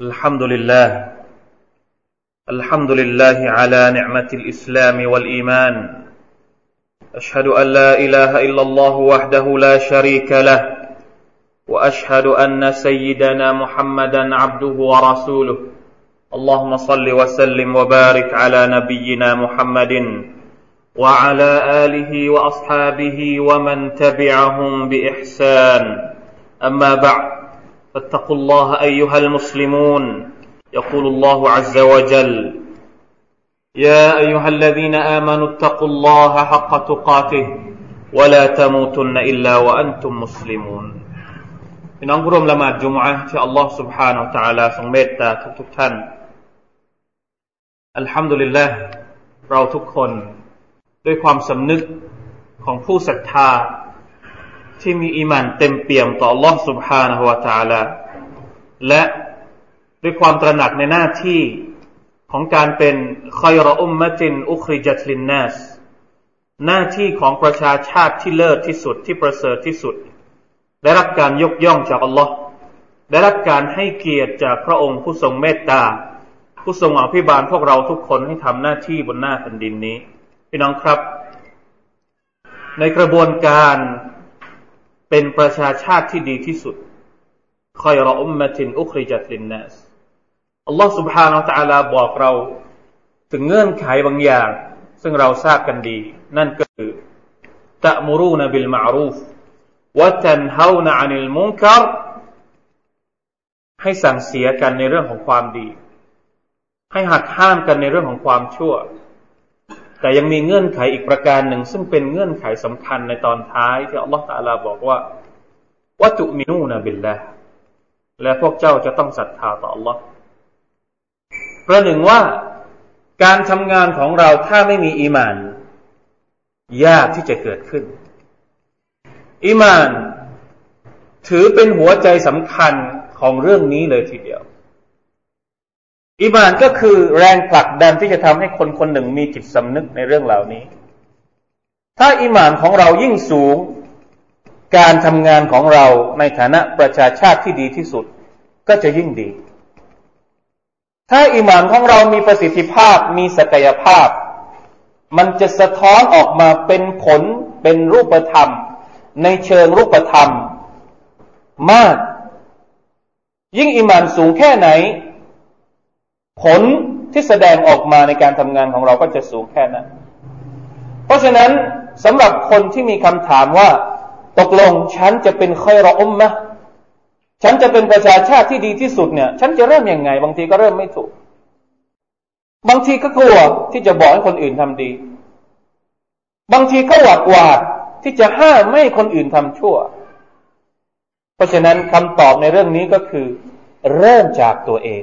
الحمد لله. الحمد لله على نعمة الإسلام والإيمان. أشهد أن لا إله إلا الله وحده لا شريك له وأشهد أن سيدنا محمدا عبده ورسوله. اللهم صل وسلم وبارك على نبينا محمد وعلى آله وأصحابه ومن تبعهم بإحسان. أما بعد فاتقوا الله أيها المسلمون يقول الله عز وجل يا أيها الذين آمنوا اتقوا الله حق تقاته ولا تموتن إلا وأنتم مسلمون พี่น้องร่วมละหมาดจุมอะที่อัลลอฮ์ سبحانه และ تعالى ทรงเมตตาทุกๆท่านอัลฮัมดุลิลละเราทุกคนด้วยความสำนึกของผู้ศรัทธา ที่มีอีมานเต็มเปี่ยมต่อ Allah سبحانه และ تعالى และด้วยความตระหนักในหน้าที่ของการเป็นคอยรอุมมะจินอุคริจัตลินนัสหน้าที่ของประชาชาติที่เลิศที่สุดที่ประเสริฐที่สุด ได้รับการยกย่องจากอัลลอฮ์ได้รับการให้เกียรติจากพระองค์ผู้ทรงเมตตา ผู้ทรงอภิบาลพวกเราทุกคนให้ทำหน้าที่บนหน้าแผ่นดินนี้ พี่น้องครับ ในกระบวนการ เป็นประชาชาติที่ดีที่สุดคอยรอุมมะตินอุคริจัตลินนัสอัลลอฮ์ سبحانه และ تعالى บอกเราถึงเงื่อนไขบางอย่าง ซึ่งเราทราบกันดี นั่นก็คือตะมุรูนบิลมารูฟวะตันฮาวนะอานิลมุนครให้สั่งเสียกันในเรื่องของความดี ให้หักห้ามกันในเรื่องของความชั่ว แต่ยังมีเงื่อนไขอีกประการหนึ่ง ซึ่งเป็นเงื่อนไขสำคัญในตอนท้ายที่อัลลอฮฺตาลาบอกว่าวัตุมินูนะบิลละและพวกเจ้าจะต้องศรัทธาต่อ Allah ประหนึ่งว่าการทำงานของเราถ้าไม่มีอีมาน ยากที่จะเกิดขึ้น อีมาน ถือเป็นหัวใจสำคัญของเรื่องนี้เลยทีเดียว อีมานก็คือแรงผลักดันที่จะทำให้คนคนหนึ่งมีจิตสำนึกในเรื่องเหล่านี้ ถ้าอีมานของเรายิ่งสูง การทำงานของเราในฐานะประชาชาติที่ดีที่สุด ก็จะยิ่งดี ถ้าอิมานของเรามีประสิทธิภาพมีศักยภาพ มันจะสะท้อนออกมาเป็นผลเป็นรูปธรรม ในเชิงรูปธรรม มาก ยิ่งอิมานสูงแค่ไหน ผลที่แสดงออกมาในการทำงานของเราก็จะสูงแค่นั้น เพราะฉะนั้นสำหรับคนที่มีคำถามว่า ตกลงฉันจะเป็นคอยรออมมะฉันจะเป็นประชาชาติที่ดีที่สุดเนี่ย ฉันจะเริ่มยังไง บางทีก็เริ่มไม่ถูก บางทีก็กลัวที่จะบอกให้คนอื่นทำดี บางทีก็หวาดหวาดที่จะห้ามไม่คนอื่นทำชั่ว เพราะฉะนั้นคำตอบในเรื่องนี้ก็คือ เริ่มจากตัวเอง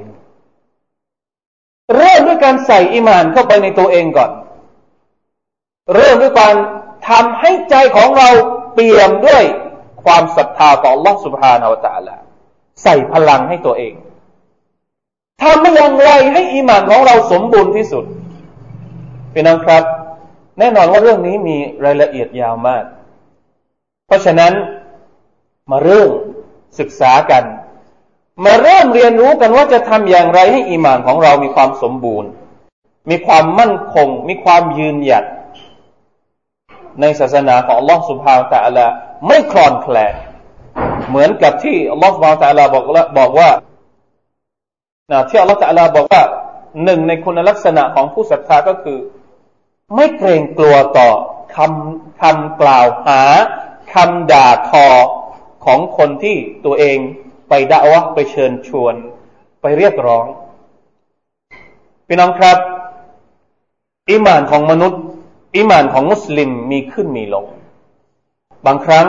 ด้วยการใส่อิมานเข้าไปในตัวเองก่อน เริ่มด้วยการทำให้ใจของเราเปี่ยมด้วยความศรัทธาต่อ Allah سبحانه และ تعالى ใส่พลังให้ตัวเองทำอย่างไรให้อีมานของเราสมบูรณ์ที่สุดเป็นน้องครับ แน่นอนว่าเรื่องนี้มีรายละเอียดยาวมาก เพราะฉะนั้นมาเริ่มศึกษากัน มาเริ่มเรียนรู้กันว่าจะทำอย่างไรให้อิมานของเรามีความสมบูรณ์ มีความมั่นคง มีความยืนหยัด ในศาสนาของอัลลอฮ์สุบฮาวตะอัลาไม่คลอนแคลนเหมือนกับที่อัลลอฮ์สุบาวตะอัลาบอกบอกว่าที่อัลลอฮ์ตะอัลาบอกว่าหนึ่งในคุณลักษณะของผู้ศรัทธาก็คือ ไม่เกรงกลัวต่อคำคำกล่าวหาคำด่าทอของคนที่ตัวเอง ไปด่าวะไปเชิญชวน ไปเรียกร้อง พี่น้องครับ อิมานของมนุษย์ อิมานของมุสลิมมีขึ้นมีลง บางครั้ง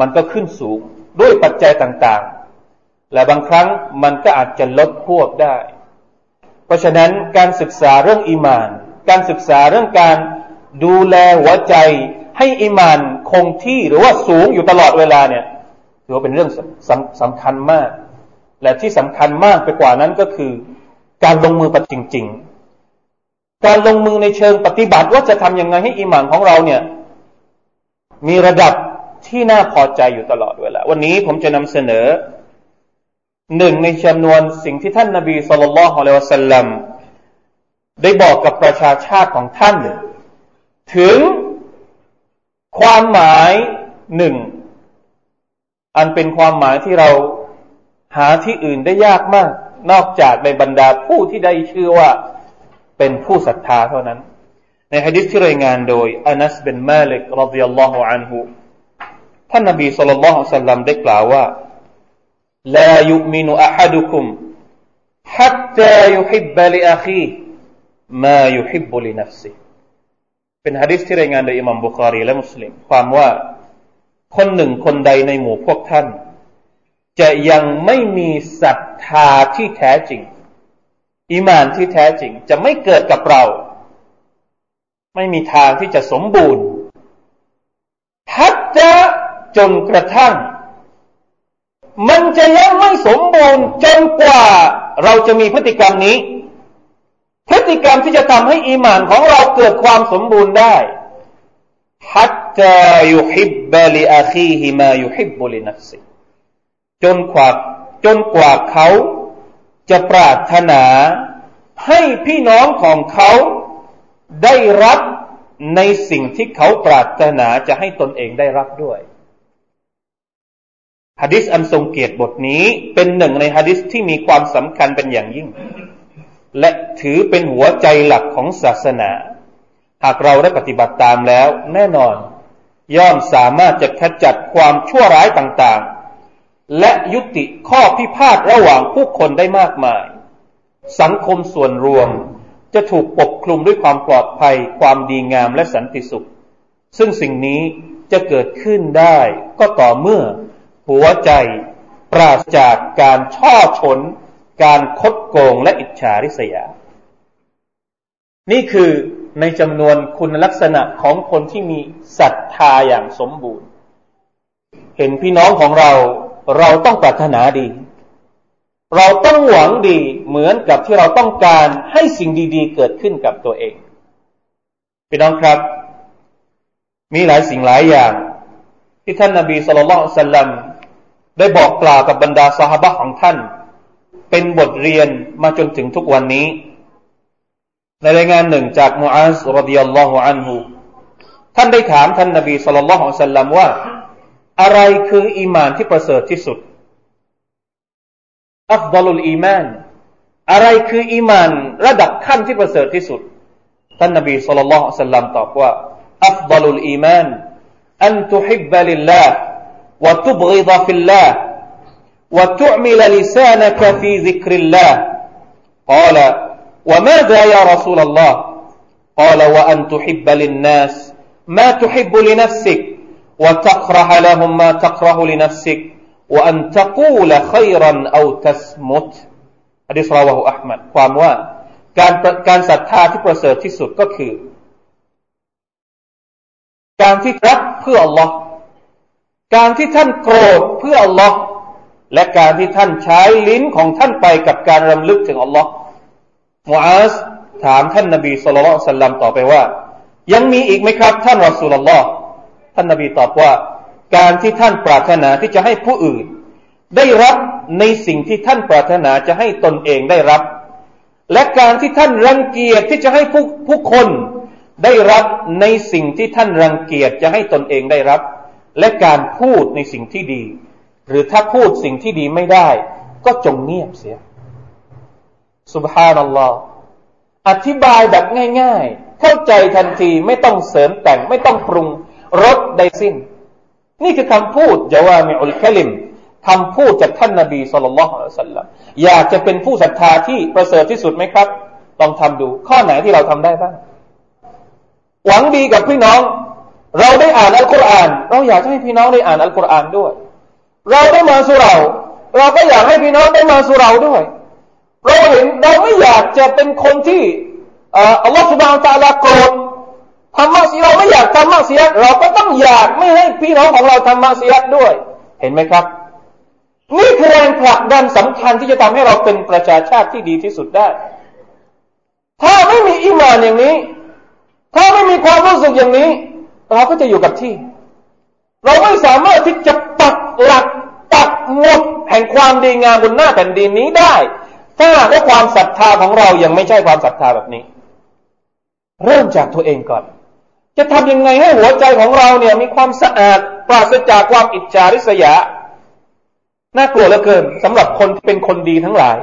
มันก็ขึ้นสูงด้วยปัจจัยต่างๆ และบางครั้งมันก็อาจจะลดพวกได้ เพราะฉะนั้นการศึกษาเรื่องอิมาน การศึกษาเรื่องการดูแลหัวใจให้อิมานคงที่หรือว่าสูงอยู่ตลอดเวลาเนี่ย ถือว่าเป็นเรื่องสำสำคัญมาก และที่สำคัญมากไปกว่านั้นก็คือ การลงมือปฏิจริงการลงมือในเชิงปฏิบัติว่าจะทำยังไงให้อิหมานของเราเนี่ย มีระดับที่น่าพอใจอยู่ตลอดเวลาวันนี้ผมจะนำเสนอหนึ่งในจำนวนสิ่งที่ท่านนาบีสุลต่านละฮ์อะลัยวะสัลลัมได้บอกกับประชาชาติของท่าน ถึงความหมายหนึ่ง อันเป็นความหมายที่เราหาที่อื่นได้ยากมาก นอกจากในบรรดาผู้ที่ได้ชื่อว่าเป็นผู้ศรัทธาเท่านั้น ในฮะดิษที่รายงานโดยอานัสเบนมาลิกรดิยัลลอฮุอันฮุท่านนบีสุลต่านละฮ์สัลลัมได้กล่าวว่า لا يؤمن أحدكم حتى يحب لأخيه ما يحب لنفسه เป็นฮะดิษที่รายงานโดยอิมามบุคารีและมุสลิมความว่า คนหนึ่งคนใดในหมู่พวกท่าน จะยังไม่มีศรัทธาที่แท้จริงอิมานที่แท้จริง จะไม่เกิดกับเรา ไม่มีทางที่จะสมบูรณ์ทัจะจนกระทั่ง มันจะยังไม่สมบูรณ์จนกว่าเราจะมีพฤติกรรมนี้ พฤติกรรมที่จะทำให้อีมานของเราเกิดความสมบูรณ์ได้ฮัต ตายุฮิบบลิอาคีฮิมายุฮิบบุลินัฟซิจนกว่าจนกว่าเขาจะปรารถนา ให้พี่น้องของเขาได้รับในสิ่งที่เขาปรารถนาจะให้ตนเองได้รับด้วยฮะดิษอันทรงเกียรติบทนี้เป็นหนึ่งในฮะดิษที่มีความสำคัญเป็นอย่างยิ่ง และถือเป็นหัวใจหลักของศาสนา หากเราได้ปฏิบัติตามแล้วแน่นอน ย่อมสามารถจะขจัดความชั่วร้ายต่างๆ และยุติข้อพิพาทระหว่างผู้คนได้มากมาย สังคมส่วนรวมจะถูกปกคลุมด้วยความปลอดภัย ความดีงามและสันติสุข ซึ่งสิ่งนี้จะเกิดขึ้นได้ก็ต่อเมื่อ หัวใจปราศจากการช่อชน การคดโกงและอิจฉาริษยา นี่คือ ในจำนวนคุณลักษณะของคนที่มีศรัทธาอย่างสมบูรณ์ เห็นพี่น้องของเราเราต้องปรารถนาดี เราต้องหวังดีเหมือนกับที่เราต้องการให้สิ่งดี ๆ เกิดขึ้นกับตัวเองพี่น้องครับ มีหลายสิ่งหลายอย่าง ที่ท่านนาบีสุลต่านสัลลัมได้บอกกล่าวกับบรรดาสหบะของท่าน เป็นบทเรียนมาจนถึงทุกวันนี้ ในรายงานหนึ่งจากมูอาซรดิยัลลอฮุอันฮุท่านได้ถามท่านนบีสุลต่านสัลลัมว่า อะไรคืออีมานที่ประเสริฐที่สุดอัฟดลุลอีมานอะไรคืออีมานระดับขั้นที่ประเสริฐที่สุดท่านนบีสุลต่านสัลลัมตอบว่าอัฟดลุลอีมานอันตุฮิบบลิลลาห์ وتبغض في الله وتعمل لسانك في ذكر الله قال وماذا يا رسول الله قال وأن تحب للناس ما تحب لنفسك وتكره لهم ما تكره لنفسك وأن تقول خيرا أو تسمت ฮะดิษราวะฮุอัลมัดความว่าการการศรัทธาที่ประเสริฐที่สุดก็คือ การที่รักเพื่อ Allah การที่ท่านโกรธเพื่ออัลลอฮ์และการที่ท่านใช้ลิ้นของท่านไปกับการรำลึกถึงอัลลอฮ์ มูอาสถามท่านนบีสุลต่านสัลลัมต่อไปว่า ยังมีอีกไหมครับ ท่านรอสูลลอฮ์ท่านนบีตอบว่า การที่ท่านปรารถนาที่จะให้ผู้อื่น ได้รับในสิ่งที่ท่านปรารถนาจะให้ตนเองได้รับ และการที่ท่านรังเกียจที่จะให้ผู้ผู้คนได้รับในสิ่งที่ท่านรังเกียจจะให้ตนเองได้รับ และการพูดในสิ่งที่ดี หรือถ้าพูดสิ่งที่ดีไม่ได้ ก็จงเงียบเสีย สุบฮานัลลอฮ์อธิบายแบบง่าย ๆ เข้าใจทันทีไม่ต้องเสริมแต่งไม่ต้องปรุงรสใดสิ้น นี่คือคำพูดจาวามิอุลคลิมคำพูดจากท่านนาบีสุลต่านละฮ์สัลลัมอยากจะเป็นผู้ศรัทธาที่ประเสริฐที่สุดไหมครับ ลองทำดู ข้อไหนที่เราทำได้บ้าง หวังดีกับพี่น้อง เราได้อ่านอัลกุรอาน เราอยากให้พี่น้องได้อ่านอัลกุรอานด้วย เราได้มาสู่เรา เราก็อยากให้พี่น้องได้มาสู่เราด้วย เราเห็นเราไม่อยากจะเป็นคนที่อัลลอฮฺสุบานตาลาโกรธทำมาเสียเราไม่อยากทำมาเสียเราก็ต้องอยากไม่ให้พี่น้องของเราทำมาเสียด้วย เห็นไหมครับ นี่คือแรงผลักดันสำคัญที่จะทำให้เราเป็นประชาชาติที่ดีที่สุดได้ ถ้าไม่มีอิมานอย่างนี้ ถ้าไม่มีความรู้สึกอย่างนี้ เราก็จะอยู่กับที่ เราไม่สามารถที่จะปักหลักปักหมุดแห่งความดีงามบนหน้าแผ่นดินนี้ได้ ถ้าด้วยความศรัทธาของเรายังไม่ใช่ความศรัทธาแบบนี้ เริ่มจากตัวเองก่อน จะทำยังไงให้หัวใจของเราเนี่ย มีความสะอาดปราศจากความอิจฉาริษยา น่ากลัวเหลือเกินสำหรับคนที่เป็นคนดีทั้งหลาย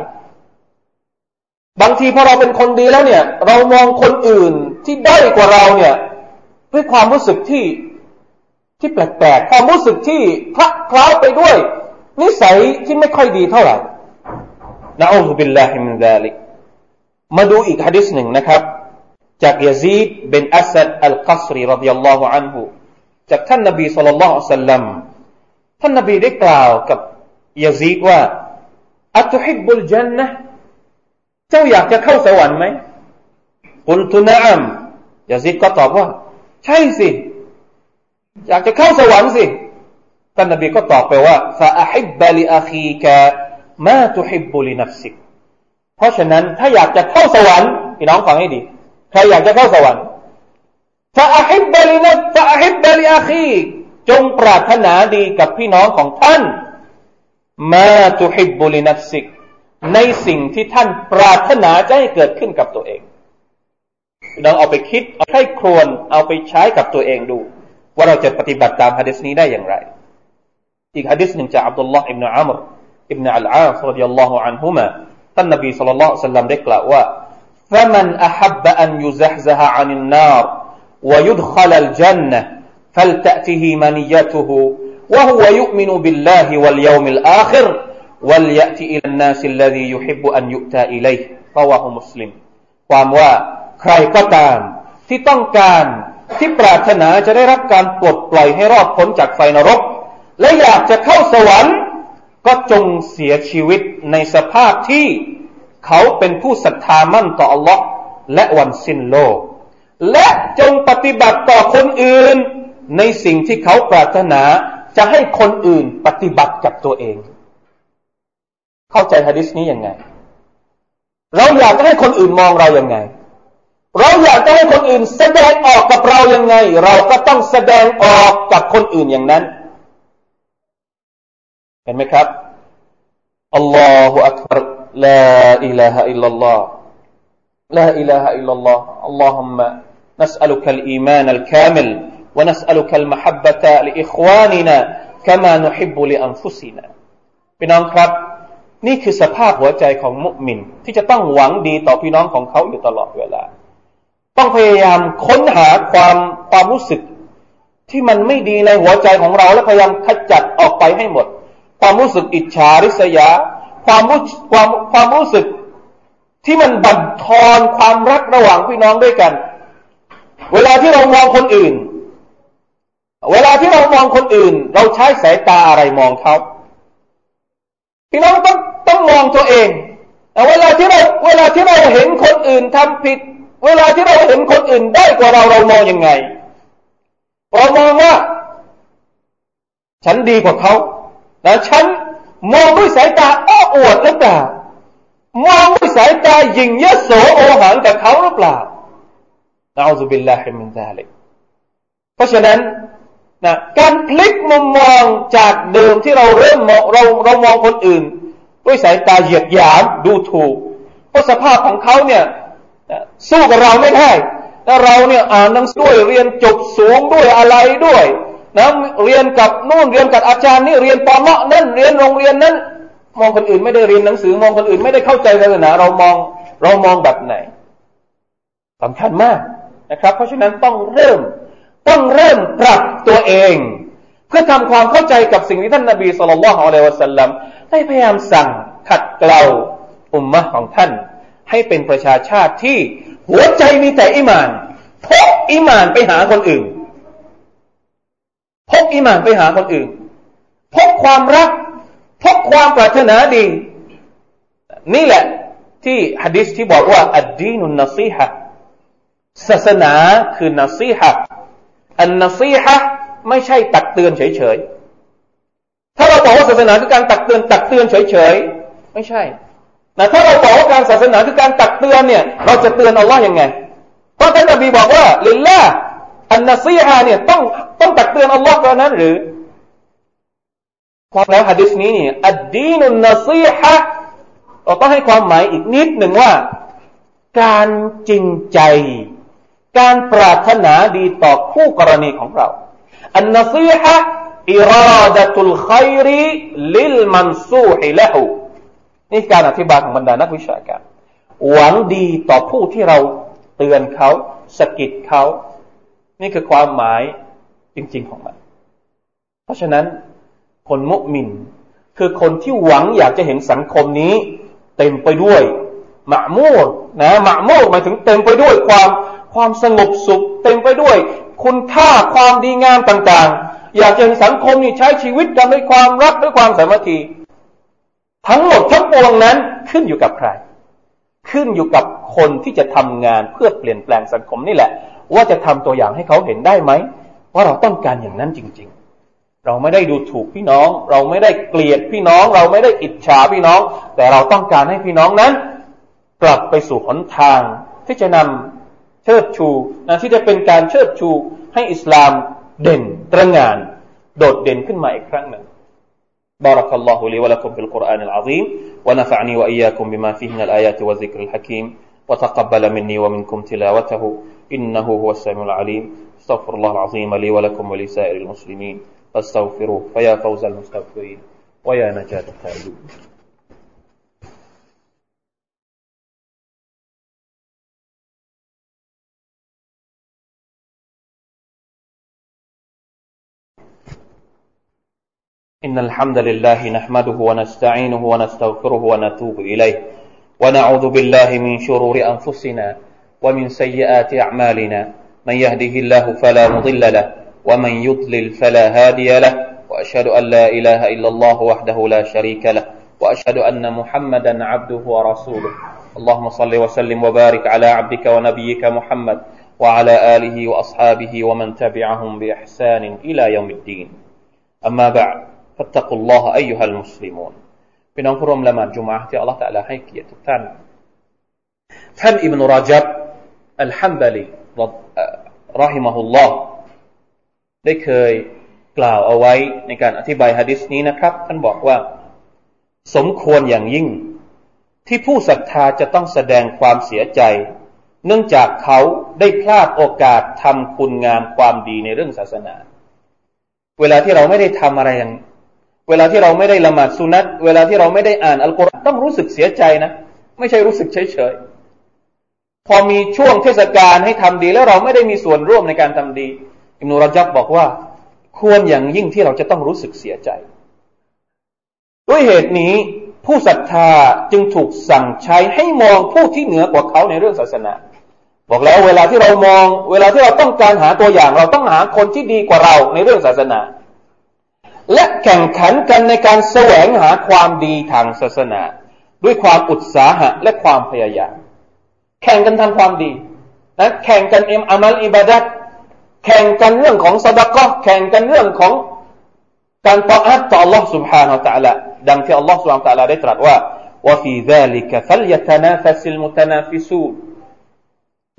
บางทีพอเราเป็นคนดีแล้วเนี่ย เรามองคนอื่นที่ด้อยกว่าเราเนี่ย ด้วยความรู้สึกที่ที่แปลกๆความรู้สึกที่คละคล้าไปด้วย นิสัยที่ไม่ค่อยดีเท่าไหร่ نعوذ بالله من ذلك มาดูอีกฮะดิษหนึ่งนะครับ จากยาซีดเป็นอัสดอัลกัสรีรดิยัลลอฮุอันฮุจากท่านนบี صلى الله عليه وسلم ท่านนบีได้กล่าวกับยาซีดว่า أتحب الجنة เจ้าอยากจะเข้าสวรรค์ไหมقلت نعم ยาซีดก็ตอบว่า ใช่สิ อยากจะเข้าสวรรค์สิท่านนบีก็ตอบไปว่าفأحب لأخيك ما تحب لنفسك เพราะฉะนั้นถ้าอยากจะเข้าสวรรค์พี่น้องฟังให้ดี ใครอยากจะเข้าสวรรค์فأحب لنف فأحب لأخيจงปรารถนาดีกับพี่น้องของท่านมาตุฮิบบุลินัฟซิกในสิ่งที่ท่านปรารถนาจะให้เกิดขึ้นกับตัวเองเราเอาไปคิดเอาให้ครวนเอาไปใช้กับตัวเองดู ว่าเราจะปฏิบัติตามฮะดิษนี้ได้อย่างไร อีกฮะดิษหนึ่งจากอับดุลลอฮ์อิบนาอัมร อิบนาอัลอาสรดิยัลลอฮุอันฮุมาท่านนบีสุลต่านสัลลัมได้กล่าวว่า فمن أحب أن يزحزح عن النار ويدخل الجنة فلتأته منيته وهو يؤمن بالله واليوم الآخر وليأتي إلى الناس الذي يحب أن يؤتى إليه رواه مسلم ความว่าใครก็ตามที่ต้องการที่ปรารถนาจะได้รับการปลดปล่อยให้รอดพ้นจากไฟนรก และอยากจะเข้าสวรรค์ ก็จงเสียชีวิตในสภาพที่เขาเป็นผู้ศรัทธามั่นต่อ Allah และวันสิ้นโลก และจงปฏิบัติต่อคนอื่น ในสิ่งที่เขาปรารถนาจะให้คนอื่นปฏิบัติกับตัวเอง เข้าใจฮะดิษนี้ยังไง เราอยากจะให้คนอื่นมองเรายังไง เราอยากจะให้คนอื่นแสดงออกกับเรายังไง เราก็ต้องแสดงออกกับคนอื่นอย่างนั้น เห็นไหมครับ อัลลอฮฺอักบารลาอิลาฮะอิลลัลลอฮ์ لا إله إلا الله اللهم نسألك الإيمان الكامل ونسألك المحبة لإخواننا كما نحب لأنفسنا พี่น้องครับ นี่คือสภาพหัวใจของมุมินที่จะต้องหวังดีต่อพี่น้องของเขาอยู่ตลอดเวลา ต้องพยายามค้นหาความความรู้สึก ที่มันไม่ดีในหัวใจของเรา และพยายามขจัดออกไปให้หมด ความรู้สึกอิจฉาริษยา ความรู้ความความรู้สึกที่มันบั่นทอนความรักระหว่างพี่น้องด้วยกัน เวลาที่เรามองคนอื่น เวลาที่เรามองคนอื่น เราใช้สายตาอะไรมองเขาพี่น้องต้องต้องมองตัวเองเวลาที่เราเวลาที่เราเห็นคนอื่นทำผิด เวลาที่เราเห็นคนอื่นได้กว่าเราเรามองยังไงเรามองว่า ฉันดีกว่าเขา แล้วฉันมองด้วยสายตาอ้ออวดหรือเปล่ามองด้วยสายตาหยิ่งยโสโอหังกับเขาหรือเปล่านะอัลลอฮฺบิลลาฮิมินซาลิกเพราะฉะนั้นนะการพลิกมุมมองจากเดิมที่เราเริ่มมองเราเรามองคนอื่น ด้วยสายตาเหยียดหยามดูถูกเพราะสภาพของเขาเนี่ยสู้กับเราไม่ได้แล้วเราเนี่ยอ่านหนังสือด้วยเรียนจบสูงด้วยอะไรด้วย นะเรียนกับนู่นเรียนกับอาจารย์นี่เรียนปอนะนั่นเรียนโรงเรียนนั้น มองคนอื่นไม่ได้เรียนหนังสือ มองคนอื่นไม่ได้เข้าใจศาสนาเรามองเรามองแบบไหนสำคัญมากนะครับ เพราะฉะนั้นต้องเริ่มต้องเริ่มปรับตัวเอง เพื่อทำความเข้าใจกับสิ่งที่ท่านนาบีสุลต่านละฮ์อะลัยวะสัลลัมได้พยายามสั่งขัดเกลาอุมมะของท่าน ให้เป็นประชาชาติที่หัวใจมีแต่อิมานพกอิมานไปหาคนอื่น พกอิมานไปหาคนอื่น พกความรัก พกความปรารถนาดี นี่แหละที่ฮะดิษที่บอกว่าอัดดีนุนนซีฮะศาสนาคือนัซีฮะอันนซีฮะไม่ใช่ตักเตือนเฉยๆ ถ้าเราบอกว่าศาสนาคือการตักเตือนตักเตือนเฉยๆ ไม่ใช่นะถ้าเราบอกว่าการศาสนาคือการตักเตือนเนี่ย เราจะเตือนอัลลอฮ์ยังไง เพราะท่านนบีบอกว่าลิลละ อันนซีฮะเนี่ยต้องต้องตักเตือนอัลลอฮ์เท่านั้นหรือความแล้วฮะดิษนี้เนี่ยอัดดีนุนนซีฮะเราต้องให้ความหมายอีกนิดหนึ่งว่า การจริงใจ การปรารถนาดีต่อคู่กรณีของเรา อันนซีฮะอิราดะตุลขัยริลิลมันซูฮิละหูนี่การอธิบายของบรรดานักวิชาการ หวังดีต่อผู้ที่เราเตือนเขาสกิดเขา นี่คือความหมายจริง ๆของมัน เพราะฉะนั้น คนมุมินคือคนที่หวังอยากจะเห็นสังคมนี้ เต็มไปด้วยหมะมูดนะหมะมูดหมายถึงเต็มไปด้วยความความสงบสุข เต็มไปด้วย คุณค่าความดีงามต่าง ๆ อยากจะเห็นสังคมนี้ใช้ชีวิตกันด้วยความรักด้วยความสามัคคีทั้งหมดทั้งปวงนั้นขึ้นอยู่กับใคร ขึ้นอยู่กับคนที่จะทำงานเพื่อเปลี่ยนแปลงสังคมนี่แหละ ว่าจะทำตัวอย่างให้เขาเห็นได้ไหมว่าเราต้องการอย่างนั้นจริง ๆ เราไม่ได้ดูถูกพี่น้อง เราไม่ได้เกลียดพี่น้อง เราไม่ได้อิจฉาพี่น้อง แต่เราต้องการให้พี่น้องนั้น กลับไปสู่หนทาง ที่จะนำเชิดชูนะที่จะเป็นการเชิดชูให้อิสลามเด่นตระงาน โดดเด่นขึ้นมาอีกครั้งหนึ่ง بارك الله لي ولكم في القرآن العظيم ونفعني وإياكم بما فيه من الآيات والذكر الحكيم وتقبل مني ومنكم تلاوته إنه هو السميع العليم. استغفر الله العظيم لي ولكم ولسائر المسلمين. فاستغفروه فيا فوز المستغفرين. ويا نجاة التائبين. إن الحمد لله نحمده ونستعينه ونستغفره ونتوب إليه. ونعوذ بالله من شرور أنفسنا ومن سيئات أعمالنا من يهده الله فلا مضل له ومن يضلل فلا هادي له واشهد ان لا اله الا الله وحده لا شريك له واشهد ان محمدا عبده ورسوله اللهم صل وسلم وبارك على عبدك ونبيك محمد وعلى اله واصحابه ومن تبعهم باحسان الى يوم الدين اما بعد فاتقوا الله ايها المسلمون พี่น้องผู้ร่วมละหมาดจุมาที่อัลลอฮฺตะลาให้เกียรติทุกท่านท่านอิบนุราจับ อัลฮัมบลีรอฮิมะฮุลลอฮ์ได้เคยกล่าวเอาไว้ในการอธิบายฮะดิษนี้นะครับ ท่านบอกว่า สมควรอย่างยิ่ง ที่ผู้ศรัทธาจะต้องแสดงความเสียใจ เนื่องจากเขาได้พลาดโอกาสทำคุณงามความดีในเรื่องศาสนา เวลาที่เราไม่ได้ทำอะไรอย่าง เวลาที่เราไม่ได้ละหมาดสุนัตเวลาที่เราไม่ได้อ่านอัลกุรอานต้องรู้สึกเสียใจนะ ไม่ใช่รู้สึกเฉยเฉย พอมีช่วงเทศกาลให้ทำดี แล้วเราไม่ได้มีส่วนร่วมในการทำดี อิมนุรจับบอกว่า ควรอย่างยิ่งที่เราจะต้องรู้สึกเสียใจ ด้วยเหตุนี้ผู้ศรัทธาจึงถูกสั่งใช้ให้มองผู้ที่เหนือกว่าเขาในเรื่องศาสนา บอกแล้วเวลาที่เรามอง เวลาที่เราต้องการหาตัวอย่าง เราต้องหาคนที่ดีกว่าเราในเรื่องศาสนา และแข่งขันกันในการแสวงหาความดีทางศาสนา ด้วยความอุตสาหะและความพยายาม แข่งกันทำความดีนะแข่งกันเอ็มอามัลอิบาดัตแข่งกันเรื่องของสดกะแข่งกันเรื่องของการต่ออัตต่อ Allah سبحانه และ تعالى ดังที่ Allah سبحانه และ تعالى ได้ตรัสว่า وفي ذلك فليتنافس المتنافسون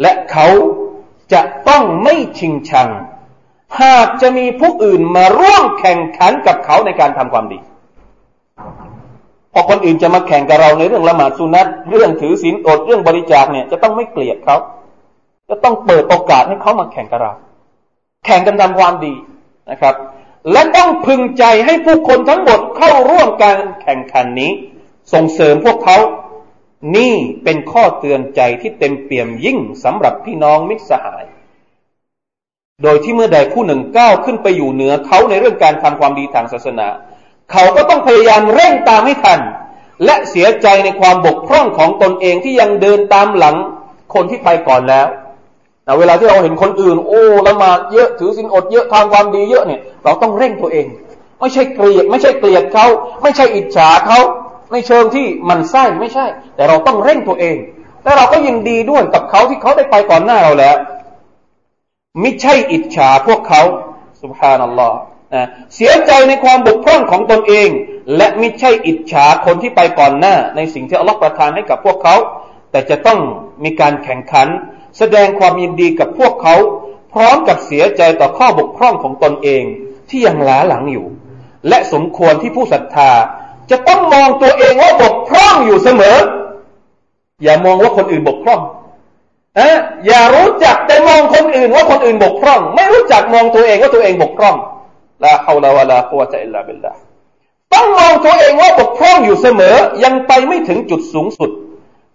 และเขาจะต้องไม่ชิงชัง หากจะมีผู้อื่นมาร่วมแข่งขันกับเขาในการทำความดี พอคนอื่นจะมาแข่งกับเราในเรื่องละหมาดสุนัตเรื่องถือศีลอดเรื่องบริจาคเนี่ยจะต้องไม่เกลียดเขาจะต้องเปิดโอกาสให้เขามาแข่งกับเรา แข่งกันทำความดีนะครับ และต้องพึงใจให้ผู้คนทั้งหมดเข้าร่วมการแข่งขันนี้ ส่งเสริมพวกเขา นี่เป็นข้อเตือนใจที่เต็มเปี่ยมยิ่งสำหรับพี่น้องมิตรสหาย โดยที่เมื่อใดผู้หนึ่งก้าวขึ้นไปอยู่เหนือเขาในเรื่องการทำความดีทางศาสนา เขาก็ต้องพยายามเร่งตามให้ทัน และเสียใจในความบกพร่องของตนเองที่ยังเดินตามหลังคนที่ไปก่อนแล้วนะเวลาที่เราเห็นคนอื่น โอ้ละมาเยอะถือสินอดเยอะทำความดีเยอะเนี่ย เราต้องเร่งตัวเอง ไม่ใช่เกลียด ไม่ใช่เกลียดเขาไม่ใช่อิจฉาเขาในเชิงที่มันไส้ไม่ใช่ แต่เราต้องเร่งตัวเอง และเราก็ยินดีด้วยกับเขาที่เขาได้ไปก่อนหน้าเราแล้วไม่ใช่อิจฉาพวกเขาสุบฮานัลลอฮ์ เสียใจในความบกพร่องของตนเอง และไม่ใช่อิจฉาคนที่ไปก่อนหน้า ในสิ่งที่อัลลอฮฺประทานให้กับพวกเขา แต่จะต้องมีการแข่งขัน แสดงความยินดีกับพวกเขา พร้อมกับเสียใจต่อข้อบกพร่องของตนเองที่ยังล้าหลังอยู่ และสมควรที่ผู้ศรัทธา จะต้องมองตัวเองว่าบกพร่องอยู่เสมอ อย่ามองว่าคนอื่นบกพร่องอะอย่ารู้จักแต่มองคนอื่นว่าคนอื่นบกพร่อง ไม่รู้จักมองตัวเองว่าตัวเองบกพร่อง ลาฮาวลาวะลากุวะตะอิลลาบิลลาต้องมองตัวเองว่าบกพร่องอยู่เสมอยังไปไม่ถึงจุดสูงสุด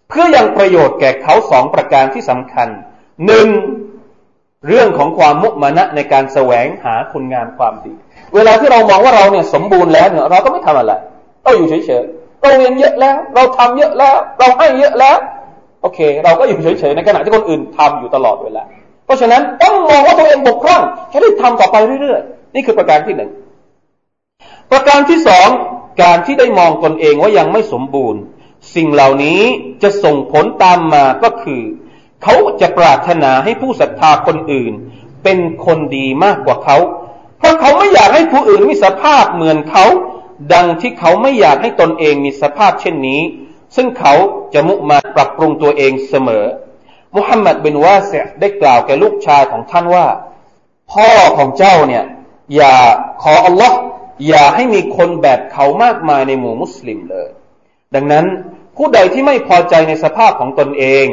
เพื่อยังประโยชน์แก่เขาสองประการที่สำคัญหนึ่งเรื่องของความมุมานะในการแสวงหาคุณงามความดี เวลาที่เรามองว่าเราเนี่ยสมบูรณ์แล้วเนี่ยเราก็ไม่ทำอะไรเราอยู่เฉยๆเราเรียนเยอะแล้ว เราทำเยอะแล้ว เราให้เยอะแล้ว โอเค เราก็อยู่เฉยๆในขณะที่คนอื่นทำอยู่ตลอดเวลาเพราะฉะนั้นต้องมองว่าตัวเองบกพร่องแค่ได้ทำต่อไปเรื่อยๆ นี่คือประการที่หนึ่งประการที่สองการที่ได้มองตนเองว่ายังไม่สมบูรณ์ สิ่งเหล่านี้จะส่งผลตามมาก็คือ เขาจะปรารถนาให้ผู้ศรัทธาคนอื่น เป็นคนดีมากกว่าเขา เพราะเขาไม่อยากให้ผู้อื่นมีสภาพเหมือนเขา ดังที่เขาไม่อยากให้ตนเองมีสภาพเช่นนี้ ซึ่งเขาจะมุมาปรับปรุงตัวเองเสมอ มุฮัมมัดบินวาเซได้กล่าวแก่ลูกชายของท่านว่า พ่อของเจ้าเนี่ย อย่าขออัลลอฮ์อย่าให้มีคนแบบเขามากมายในหมู่มุสลิมเลย ดังนั้นผู้ใดที่ไม่พอใจในสภาพของตนเอง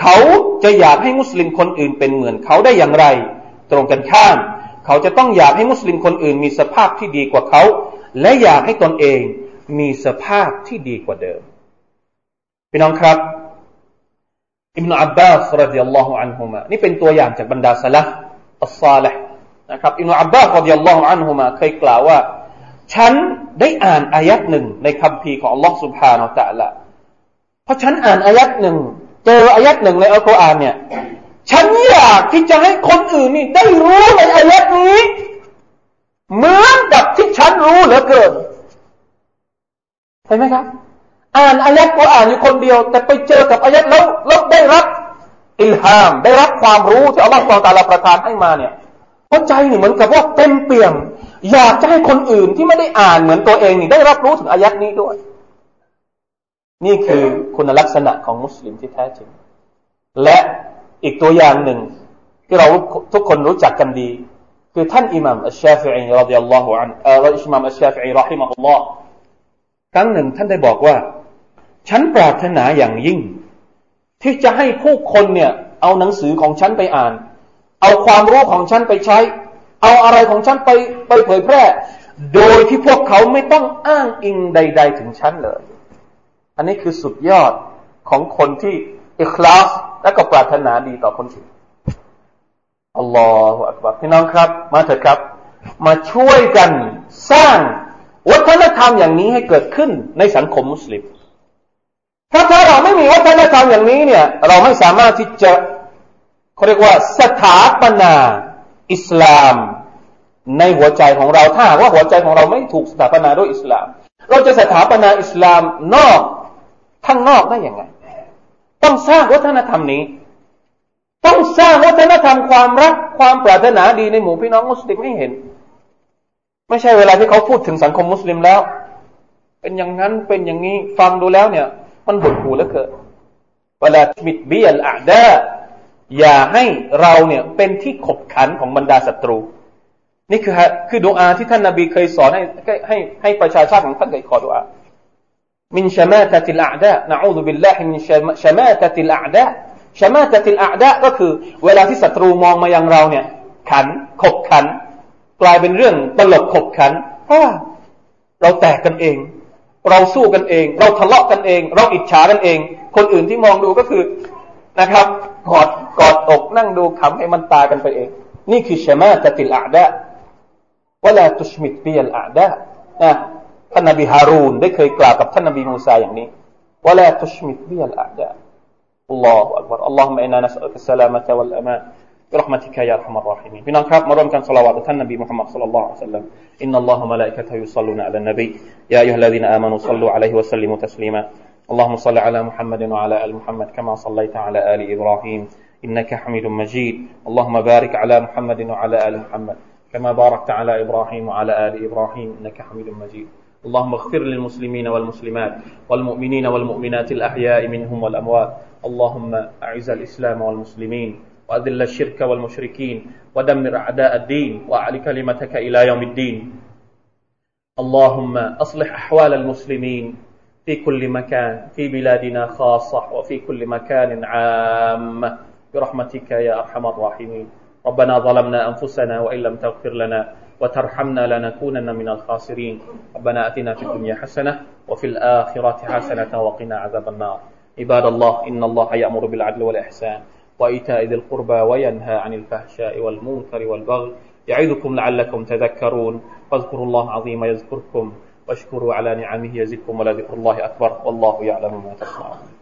เขาจะอยากให้มุสลิมคนอื่นเป็นเหมือนเขาได้อย่างไร ตรงกันข้าม เขาจะต้องอยากให้มุสลิมคนอื่น มีสภาพที่ดีกว่าเขา และอยากให้ตนเองมีสภาพที่ดีกว่าเดิมพี่น้องครับอิบนาอับบาสรดิยัลลอฮุอันฮุมานี่เป็นตัวอย่างจากบรรดาสลับอัลซาลห์ นะครับอิมอับบาสรดิยัลลอฮุอันฮุมาเคยกล่าวว่า ฉันได้อ่านอายัดหนึ่งในคัมภีร์ของอัลลอฮ์สุบฮานาตะละเพราะฉันอ่านอายัดหนึ่งเจออายัดหนึ่งในอัลกุรอานเนี่ยฉันอยากที่จะให้คนอื่นนี่ได้รู้ในอายัดนี้ เหมือนกับที่ฉันรู้เหลือเกินเห็นไหมครับ อ่านอายัดกุอ่านอยู่คนเดียว แต่ไปเจอกับอายัดแล้วแล้วได้รับอิลฮาม ได้รับความรู้ที่อัลลอฮฺตาลาประทานให้มาเนี่ย เพราะใจนี่เหมือนกับว่าเต็มเปี่ยม อยากจะให้คนอื่นที่ไม่ได้อ่านเหมือนตัวเองนี่ได้รับรู้ถึงอายัดนี้ด้วย นี่คือคุณลักษณะของมุสลิมที่แท้จริง และอีกตัวอย่างหนึ่ง ที่เราทุกคนรู้จักกันดี คือท่านอิหม่ามอัชชาฟิอีรดิยัลลอฮุอันอ่ออิหม่ามอัชชาฟิอีรอฮิมะฮุลลอฮ์ครั้งหนึ่งท่านได้บอกว่า ฉันปรารถนาอย่างยิ่ง ที่จะให้ผู้คนเนี่ยเอาหนังสือของฉันไปอ่าน เอาความรู้ของฉันไปใช้ เอาอะไรของฉันไปไปเผยแพร่ โดยที่พวกเขาไม่ต้องอ้างอิงใด ๆ ถึงฉันเลย อันนี้คือสุดยอดของคนที่อิคลาสและก็ปรารถนาดีต่อคนอื่นอัลลอฮฺอักบัรพี่น้องครับ มาเถิดครับ มาช่วยกันสร้างวัฒนธรรมอย่างนี้ให้เกิดขึ้นในสังคมมุสลิม ถ้าถ้าเราไม่มีวัฒนธรรมอย่างนี้เนี่ย เราไม่สามารถที่จะ เขาเรียกว่าสถาปนาอิสลาม ในหัวใจของเราถ้าว่าหัวใจของเราไม่ถูกสถาปนาด้วยอิสลาม เราจะสถาปนาอิสลามนอกข้างนอกได้อย่างไง ต้องสร้างวัฒนธรรมนี้ ต้องสร้างวัฒนธรรมความรักความปรารถนาดีในหมู่พี่น้องมุสลิมให้เห็น ไม่ใช่เวลาที่เขาพูดถึงสังคมมุสลิมแล้ว เป็นอย่างนั้นเป็นอย่างนี้ฟังดูแล้วเนี่ย มันหดหูเหลือเกินเวลามิดเบียลอาดา อย่าให้เราเนี่ยเป็นที่ขบขันของบรรดาศัตรู นี่คือคือดูอาที่ท่านนาบีเคยสอนให้ให้ให้ประชาชาติของท่านเคยขอดูอา من شماتة الأعداء نعوذ بالله من شماتة الأعداء شماتة الأعداء ก็คือเวลาที่ศัตรูมองมายังเราเนี่ย ขันขบขัน กลายเป็นเรื่องตลกขบขันเพราะว่าเราแตกกันเอง เราสู้กันเอง เราทะเลาะกันเอง เราอิจฉากันเอง คนอื่นที่มองดูก็คือ นะครับกอดกอดอกนั่งดูขำให้มันตายกันไปเอง นี่คือชมาตติลอาดะวลาตุชมิดบีลอาดะนะท่านนบีฮารูนได้เคยกล่าวกับท่านนบีมูซาอย่างนี้ว่าละตุชมิดบีอัลอาดะ الله أكبر اللهم إنا نسألك السلامة والأمان برحمتك يا أرحم الراحمين พี่น้องครับมาร่วมกันสละวะต่อท่านนบีมุฮัมมัดصلى الله عليه وسلم إن الله وملائكته يصلون على النبي يا أيها الذين آمنوا صلوا عليه وسلموا تسليما اللهم صل على محمد وعلى آل محمد كما صليت على آل إبراهيم إنك حميد مجيد. اللهم بارك على محمد وعلى آل محمد كما باركت على إبراهيم وعلى آل إبراهيم إنك حميد مجيد. اللهم اغفر للمسلمين والمسلمات والمؤمنين والمؤمنات الأحياء منهم والأموات. اللهم أعز الإسلام والمسلمين وأذل الشرك والمشركين ودمر أعداء الدين وأعل كلمتك إلى يوم الدين. اللهم أصلح أحوال المسلمين في كل مكان في بلادنا خاصة وفي كل مكان عام. برحمتك يا أرحم الراحمين. ربنا ظلمنا أنفسنا وإن لم تغفر لنا وترحمنا لنكونن من الخاسرين. ربنا أتنا في الدنيا حسنة وفي الآخرة حسنة وقنا عذاب النار. عباد الله إن الله يأمر بالعدل والإحسان وإيتاء ذي القربى وينهى عن الفحشاء والمنكر والبغي يعظكم لعلكم تذكرون. فاذكروا الله العظيم يذكركم. واشكروا على نعمه يزدكم ولذكر الله أكبر والله يعلم ما تصنعون.